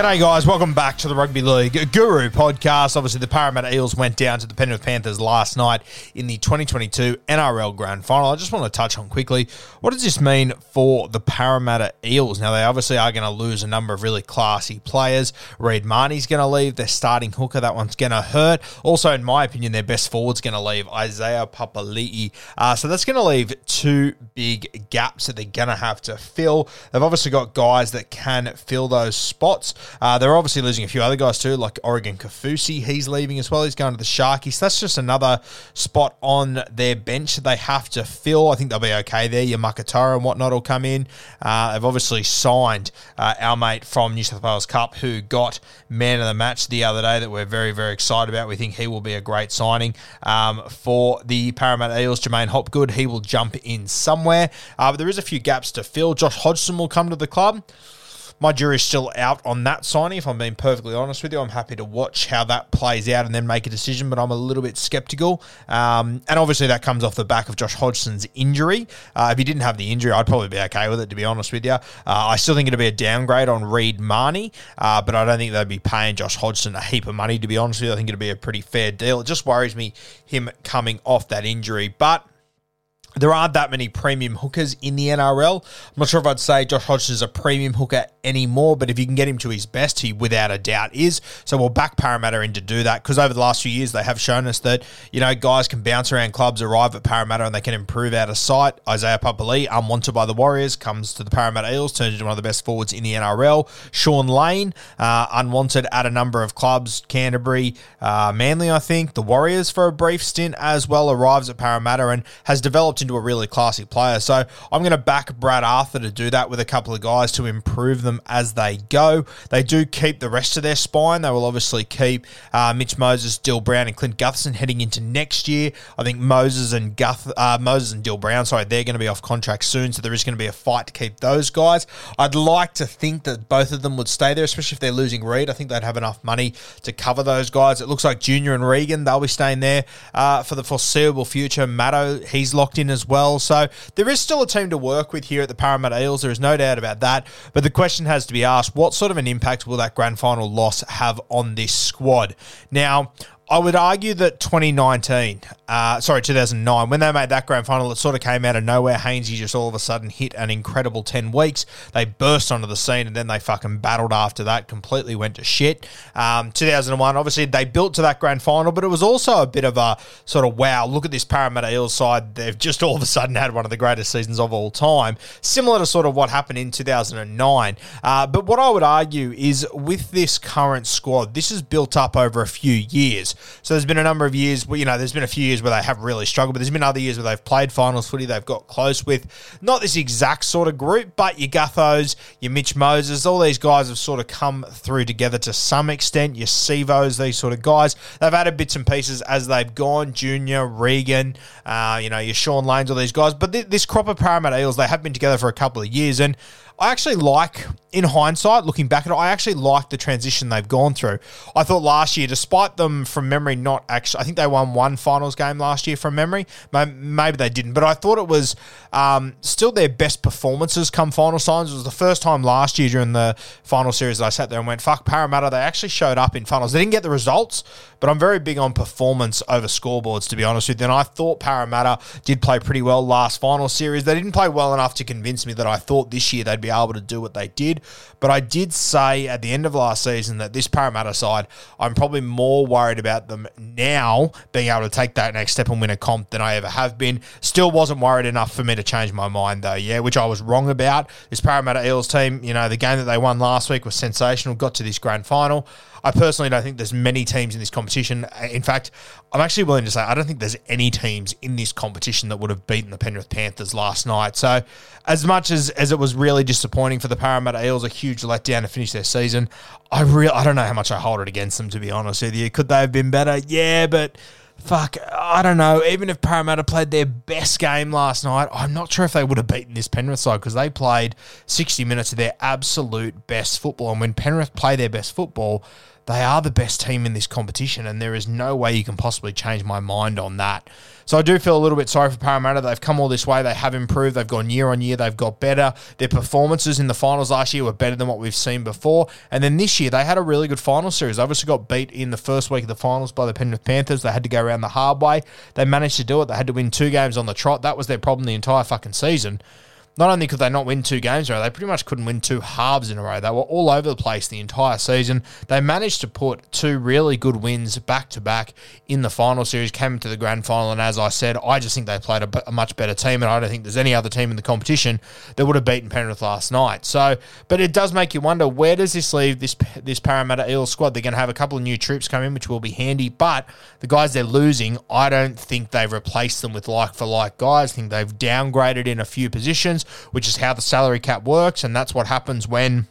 G'day, guys. Welcome back to the Rugby League Guru podcast. Obviously, the Parramatta Eels went down to the Penrith Panthers last night in the 2022 NRL Grand Final. I just want to touch on quickly what does this mean for the Parramatta Eels? Now, they obviously are going to lose a number of really classy players. Reed Mahoney's going to leave. Their starting hooker, that one's going to hurt. Also, in my opinion, their best forward's going to leave, Isaiah Papali'i. Uh, so that's going to leave two big gaps that they're going to have to fill. They've obviously got guys that can fill those spots. Uh, they're obviously losing a few other guys too, like Oregon Kaufusi. He's leaving as well. He's going to the Sharkies. That's just another spot on their bench that they have to fill. I think they'll be okay there. Your Makatoa and whatnot will come in. Uh, they've obviously signed uh, our mate from New South Wales Cup who got man of the match the other day that we're very, very excited about. We think he will be a great signing um, for the Parramatta Eels. J'maine Hopgood, he will jump in somewhere. Uh, but there is a few gaps to fill. Josh Hodgson will come to the club. My jury's still out on that signing, if I'm being perfectly honest with you. I'm happy to watch how that plays out and then make a decision, but I'm a little bit skeptical. Um, and obviously, that comes off the back of Josh Hodgson's injury. Uh, if he didn't have the injury, I'd probably be okay with it, to be honest with you. Uh, I still think it'd be a downgrade on Reed Mahoney, uh, but I don't think they'd be paying Josh Hodgson a heap of money, to be honest with you. I think it'd be a pretty fair deal. It just worries me him coming off that injury. But there aren't that many premium hookers in the NRL. I'm not sure if I'd say Josh Hodgson is a premium hooker anymore, but if you can get him to his best, he without a doubt is. So we'll back Parramatta in to do that because over the last few years, they have shown us that, you know, guys can bounce around clubs, arrive at Parramatta, and they can improve out of sight. Isaiah Papali'i, unwanted by the Warriors, comes to the Parramatta Eels, turns into one of the best forwards in the NRL. Shaun Lane, uh, unwanted at a number of clubs, Canterbury, uh, Manly, I think, the Warriors for a brief stint as well, arrives at Parramatta and has developed into a really classy player. So I'm going to back Brad Arthur to do that with a couple of guys to improve them as they go. They do keep the rest of their spine. They will obviously keep uh, Mitch Moses, Dill Brown, and Clint Gutherson heading into next year. I think Moses and Guth, uh, Moses and Dill Brown, sorry, they're going to be off contract soon, so there is going to be a fight to keep those guys. I'd like to think that both of them would stay there, especially if they're losing Reed. I think they'd have enough money to cover those guys. It looks like Junior and Regan, they'll be staying there uh, for the foreseeable future. Matto, he's locked in as well. So there is still a team to work with here at the Parramatta Eels. There is no doubt about that. But the question has to be asked what sort of an impact will that grand final loss have on this squad? Now, I would argue that 2019, uh, sorry, 2009, when they made that grand final, it sort of came out of nowhere. Hainsey just all of a sudden hit an incredible 10 weeks. They burst onto the scene and then they fucking battled after that, completely went to shit. Um, 2001, obviously, they built to that grand final, but it was also a bit of a sort of wow, look at this Parramatta Eels side. They've just all of a sudden had one of the greatest seasons of all time, similar to sort of what happened in 2009. Uh, but what I would argue is with this current squad, this is built up over a few years. So there's been a number of years where, you know, there's been a few years where they have really struggled, but there's been other years where they've played finals footy, they've got close with not this exact sort of group, but your Guthos, your Mitch Moses, all these guys have sort of come through together to some extent. Your Sivos, these sort of guys. They've added bits and pieces as they've gone. Junior, Regan, uh, you know, your Shaun Lanes, all these guys. But th- this crop of Parramatta Eels, they have been together for a couple of years. And I actually like, in hindsight, looking back at it, I actually like the transition they've gone through. I thought last year, despite them from memory not actually, I think they won one finals game last year from memory. Maybe they didn't, but I thought it was um, still their best performances come final signs. It was the first time last year during the final series that I sat there and went, fuck, Parramatta, they actually showed up in finals. They didn't get the results, but I'm very big on performance over scoreboards, to be honest with you. And I thought Parramatta did play pretty well last final series. They didn't play well enough to convince me that I thought this year they'd be able to do what they did. But I did say at the end of last season that this Parramatta side, I'm probably more worried about them now being able to take that next step and win a comp than I ever have been. Still wasn't worried enough for me to change my mind though, yeah, which I was wrong about. This Parramatta Eels team, you know, the game that they won last week was sensational, got to this grand final. I personally don't think there's many teams in this competition. In fact, I'm actually willing to say I don't think there's any teams in this competition that would have beaten the Penrith Panthers last night. So, as much as, as it was really disappointing for the Parramatta Eels, a huge letdown to finish their season, I real I don't know how much I hold it against them to be honest with you. Could they have been better? Yeah, but fuck, I don't know. Even if Parramatta played their best game last night, I'm not sure if they would have beaten this Penrith side because they played 60 minutes of their absolute best football. And when Penrith play their best football, they are the best team in this competition, and there is no way you can possibly change my mind on that. So I do feel a little bit sorry for Parramatta. They've come all this way. They have improved. They've gone year on year. They've got better. Their performances in the finals last year were better than what we've seen before. And then this year, they had a really good final series. They obviously got beat in the first week of the finals by the Penrith Panthers. They had to go around the hard way. They managed to do it. They had to win two games on the trot. That was their problem the entire fucking season not only could they not win two games in a row, they pretty much couldn't win two halves in a row. They were all over the place the entire season. They managed to put two really good wins back to back in the final series, came into the grand final, and as I said, I just think they played a, a, much better team, and I don't think there's any other team in the competition that would have beaten Penrith last night. So, but it does make you wonder where does this leave this this Parramatta Eels squad? They're going to have a couple of new troops come in, which will be handy, but the guys they're losing, I don't think they've replaced them with like for like guys. I think they've downgraded in a few positions which is how the salary cap works. And that's what happens when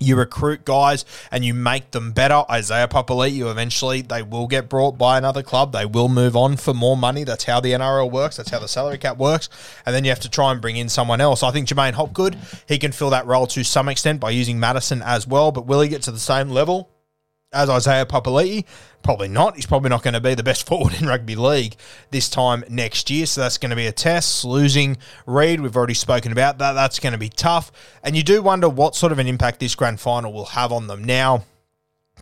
you recruit guys and you make them better. Isaiah Papali'i, eventually they will get brought by another club. They will move on for more money. That's how the NRL works. That's how the salary cap works. And then you have to try and bring in someone else. I think J'maine Hopgood, he can fill that role to some extent by using Matterson as well. But will he get to the same level? As Isaiah Papali'i? Probably not. He's probably not going to be the best forward in rugby league this time next year. So that's going to be a test. Losing Reed, we've already spoken about that. That's going to be tough. And you do wonder what sort of an impact this grand final will have on them. Now,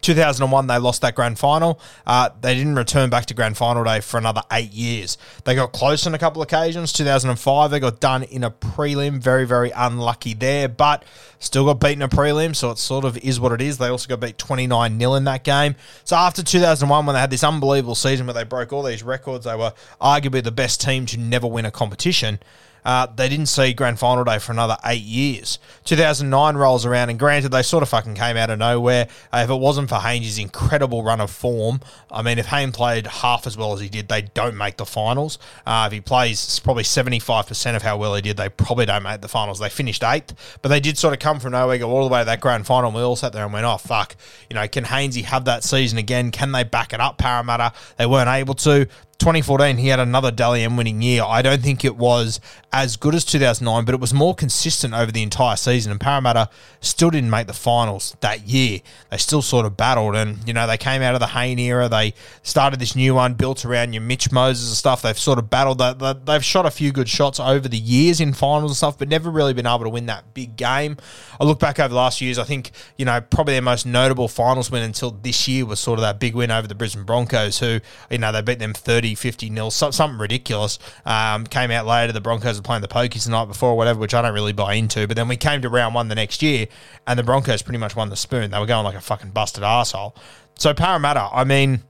2001, they lost that grand final. Uh, they didn't return back to grand final day for another eight years. They got close on a couple of occasions. 2005, they got done in a prelim. Very, very unlucky there, but still got beaten in a prelim, so it sort of is what it is. They also got beat 29 0 in that game. So after 2001, when they had this unbelievable season where they broke all these records, they were arguably the best team to never win a competition. Uh, they didn't see grand final day for another eight years. 2009 rolls around, and granted, they sort of fucking came out of nowhere. Uh, if it wasn't for Hayne's incredible run of form, I mean, if Haynes played half as well as he did, they don't make the finals. Uh, if he plays probably 75% of how well he did, they probably don't make the finals. They finished eighth, but they did sort of come from nowhere, go all the way to that grand final. And we all sat there and went, oh, fuck. You know, can Hainsey have that season again? Can they back it up, Parramatta? They weren't able to. 2014, he had another Dally M winning year. I don't think it was as good as 2009, but it was more consistent over the entire season. And Parramatta still didn't make the finals that year. They still sort of battled. And, you know, they came out of the Hayne era. They started this new one built around your Mitch Moses and stuff. They've sort of battled. They've shot a few good shots over the years in finals and stuff, but never really been able to win that big game. I look back over the last years, I think, you know, probably their most notable finals win until this year was sort of that big win over the Brisbane Broncos, who, you know, they beat them 30 50 nil, something ridiculous. Um, came out later, the Broncos were playing the Pokies the night before or whatever, which I don't really buy into. But then we came to round one the next year, and the Broncos pretty much won the spoon. They were going like a fucking busted asshole. So Parramatta, I mean,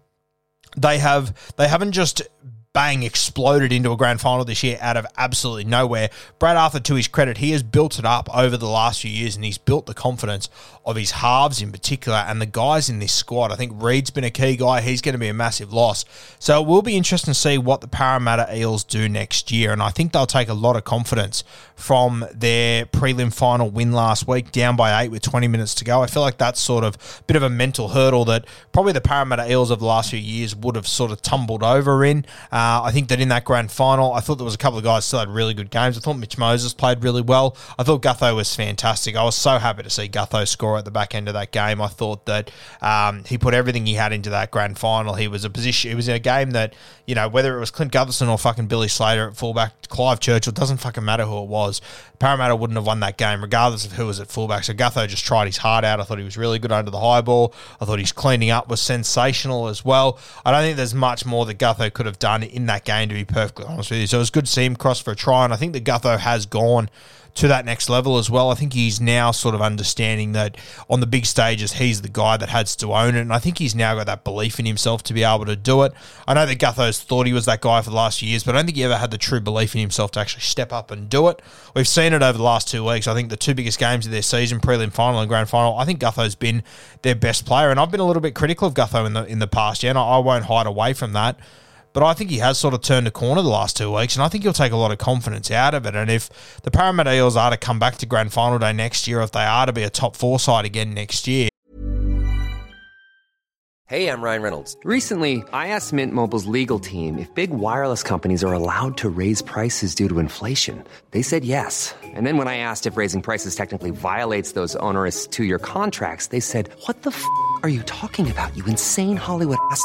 they have they haven't just bang, exploded into a grand final this year out of absolutely nowhere. Brad Arthur, to his credit, he has built it up over the last few years and he's built the confidence of his halves in particular and the guys in this squad. I think Reed's been a key guy. He's going to be a massive loss. So it will be interesting to see what the Parramatta Eels do next year. And I think they'll take a lot of confidence from their prelim final win last week, down by eight with 20 minutes to go. I feel like that's sort of a bit of a mental hurdle that probably the Parramatta Eels of the last few years would have sort of tumbled over in. I think that in that grand final, I thought there was a couple of guys still had really good games. I thought Mitch Moses played really well. I thought Gutho was fantastic. I was so happy to see Gutho score at the back end of that game. I thought that um, he put everything he had into that grand final. He was a position. It was in a game that you know whether it was Clint Gutherson or fucking Billy Slater at fullback, Clive Churchill doesn't fucking matter who it was. Parramatta wouldn't have won that game regardless of who was at fullback. So Gutho just tried his heart out. I thought he was really good under the high ball. I thought his cleaning up was sensational as well. I don't think there's much more that Gutho could have done in that game, to be perfectly honest with you. So it was good to see him cross for a try, and I think that Gutho has gone to that next level as well. I think he's now sort of understanding that on the big stages, he's the guy that has to own it. And I think he's now got that belief in himself to be able to do it. I know that Gutho's thought he was that guy for the last few years, but I don't think he ever had the true belief in himself to actually step up and do it. We've seen it over the last two weeks. I think the two biggest games of their season, prelim final and grand final, I think Gutho's been their best player. And I've been a little bit critical of Gutho in the in the past, yeah, and I, I won't hide away from that. But I think he has sort of turned a corner the last two weeks, and I think he'll take a lot of confidence out of it. And if the Parramatta Eels are to come back to grand final day next year, if they are to be a top four side again next year, Hey, I'm Ryan Reynolds. Recently, I asked Mint Mobile's legal team if big wireless companies are allowed to raise prices due to inflation. They said yes. And then when I asked if raising prices technically violates those onerous two year contracts, they said, What the f are you talking about, you insane Hollywood ass?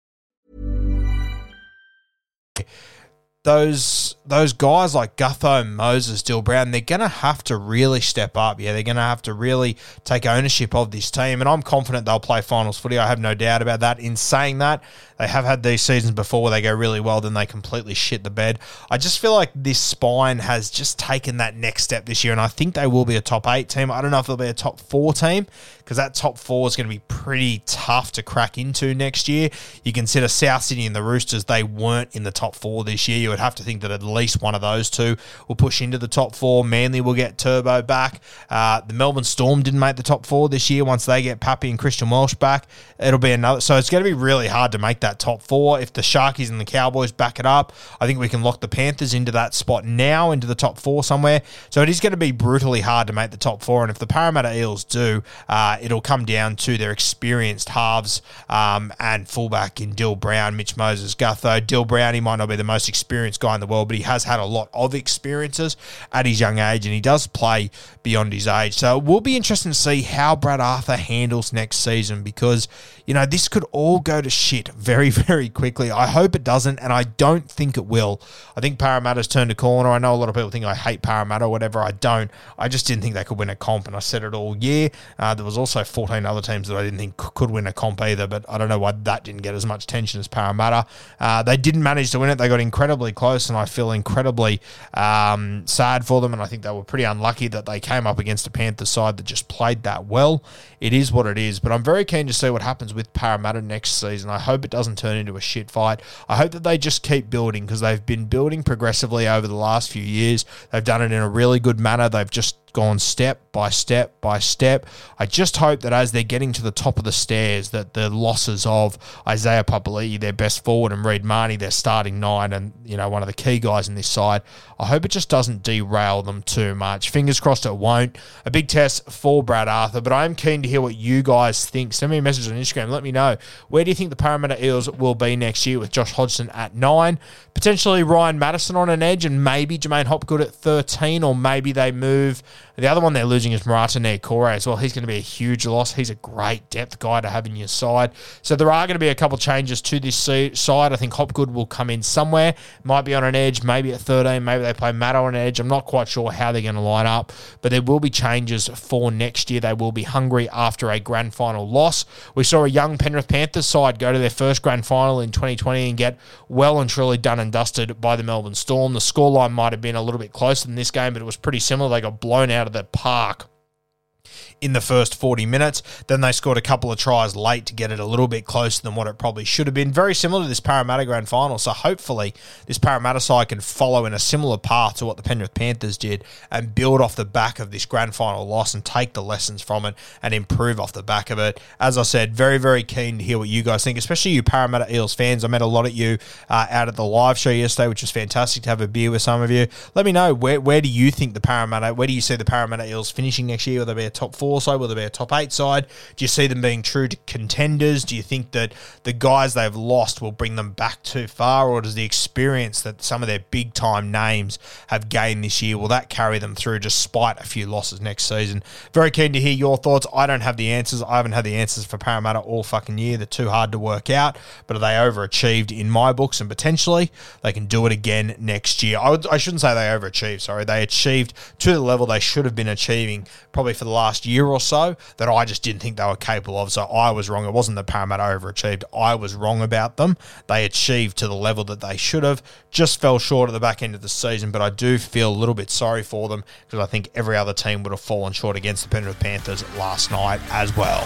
those those guys like Gutho, Moses, Dill Brown, they're going to have to really step up. Yeah, they're going to have to really take ownership of this team. And I'm confident they'll play finals footy. I have no doubt about that. In saying that, they have had these seasons before where they go really well, then they completely shit the bed. I just feel like this spine has just taken that next step this year. And I think they will be a top eight team. I don't know if they'll be a top four team because that top four is going to be pretty tough to crack into next year. You consider South Sydney and the Roosters, they weren't in the top four this year. You would have to think that at least one of those two will push into the top four. Manly will get Turbo back. Uh, the Melbourne Storm didn't make the top four this year. Once they get Pappy and Christian Welch back, it'll be another. So it's going to be really hard to make that top four. If the Sharkies and the Cowboys back it up, I think we can lock the Panthers into that spot now, into the top four somewhere. So it is going to be brutally hard to make the top four. And if the Parramatta Eels do, uh, it'll come down to their experienced halves um, and fullback in Dill Brown, Mitch Moses, Gutho. Dill Brown, he might not be the most experienced guy in the world, but he has had a lot of experiences at his young age and he does play beyond his age. So it will be interesting to see how Brad Arthur handles next season because, you know, this could all go to shit very, very quickly. I hope it doesn't, and I don't think it will. I think Parramatta's turned a corner. I know a lot of people think I hate Parramatta or whatever. I don't. I just didn't think they could win a comp, and I said it all year. Uh, there was also 14 other teams that I didn't think could win a comp either, but I don't know why that didn't get as much attention as Parramatta. Uh, they didn't manage to win it. They got incredibly close, and I feel incredibly um, sad for them, and I think they were pretty unlucky that they came up against a Panthers side that just played that well. It is what it is, but I'm very keen to see what happens with Parramatta next season. I hope it doesn't turn into a shit fight. I hope that they just keep building because they've been building progressively over the last few years. They've done it in a really good manner. They've just gone step by step by step. I just hope that as they're getting to the top of the stairs, that the losses of Isaiah Papali'i, their best forward, and Reed Mahoney, their starting nine, and you know one of the key guys in this side, I hope it just doesn't derail them too much. Fingers crossed it won't. A big test for Brad Arthur, but I am keen to hear what you guys think. Send me a message on Instagram. Let me know where do you think the Parramatta Eels will be next year with Josh Hodgson at nine, potentially Ryan Matterson on an edge, and maybe J'maine Hopgood at thirteen, or maybe they move. The other one they're losing is Marata Niukore as well. He's going to be a huge loss. He's a great depth guy to have in your side. So there are going to be a couple changes to this side. I think Hopgood will come in somewhere. Might be on an edge, maybe at 13. Maybe they play Matt on an edge. I'm not quite sure how they're going to line up, but there will be changes for next year. They will be hungry after a grand final loss. We saw a young Penrith Panthers side go to their first grand final in 2020 and get well and truly done and dusted by the Melbourne Storm. The scoreline might have been a little bit closer than this game, but it was pretty similar. They got blown out of the park in the first 40 minutes. Then they scored a couple of tries late to get it a little bit closer than what it probably should have been. Very similar to this Parramatta grand final. So hopefully this Parramatta side can follow in a similar path to what the Penrith Panthers did and build off the back of this grand final loss and take the lessons from it and improve off the back of it. As I said, very, very keen to hear what you guys think, especially you Parramatta Eels fans. I met a lot of you uh, out at the live show yesterday, which was fantastic to have a beer with some of you. Let me know where, where do you think the Parramatta, where do you see the Parramatta Eels finishing next year? Will they be a top four side? Will they be a top eight side? Do you see them being true to contenders? Do you think that the guys they've lost will bring them back too far, or does the experience that some of their big time names have gained this year will that carry them through despite a few losses next season? Very keen to hear your thoughts. I don't have the answers. I haven't had the answers for Parramatta all fucking year. They're too hard to work out, but are they overachieved in my books? And potentially they can do it again next year. I, would, I shouldn't say they overachieved. Sorry, they achieved to the level they should have been achieving probably for the last year or so that I just didn't think they were capable of. So I was wrong. It wasn't the Parramatta overachieved. I was wrong about them. They achieved to the level that they should have. Just fell short at the back end of the season, but I do feel a little bit sorry for them because I think every other team would have fallen short against the Penrith Panthers last night as well.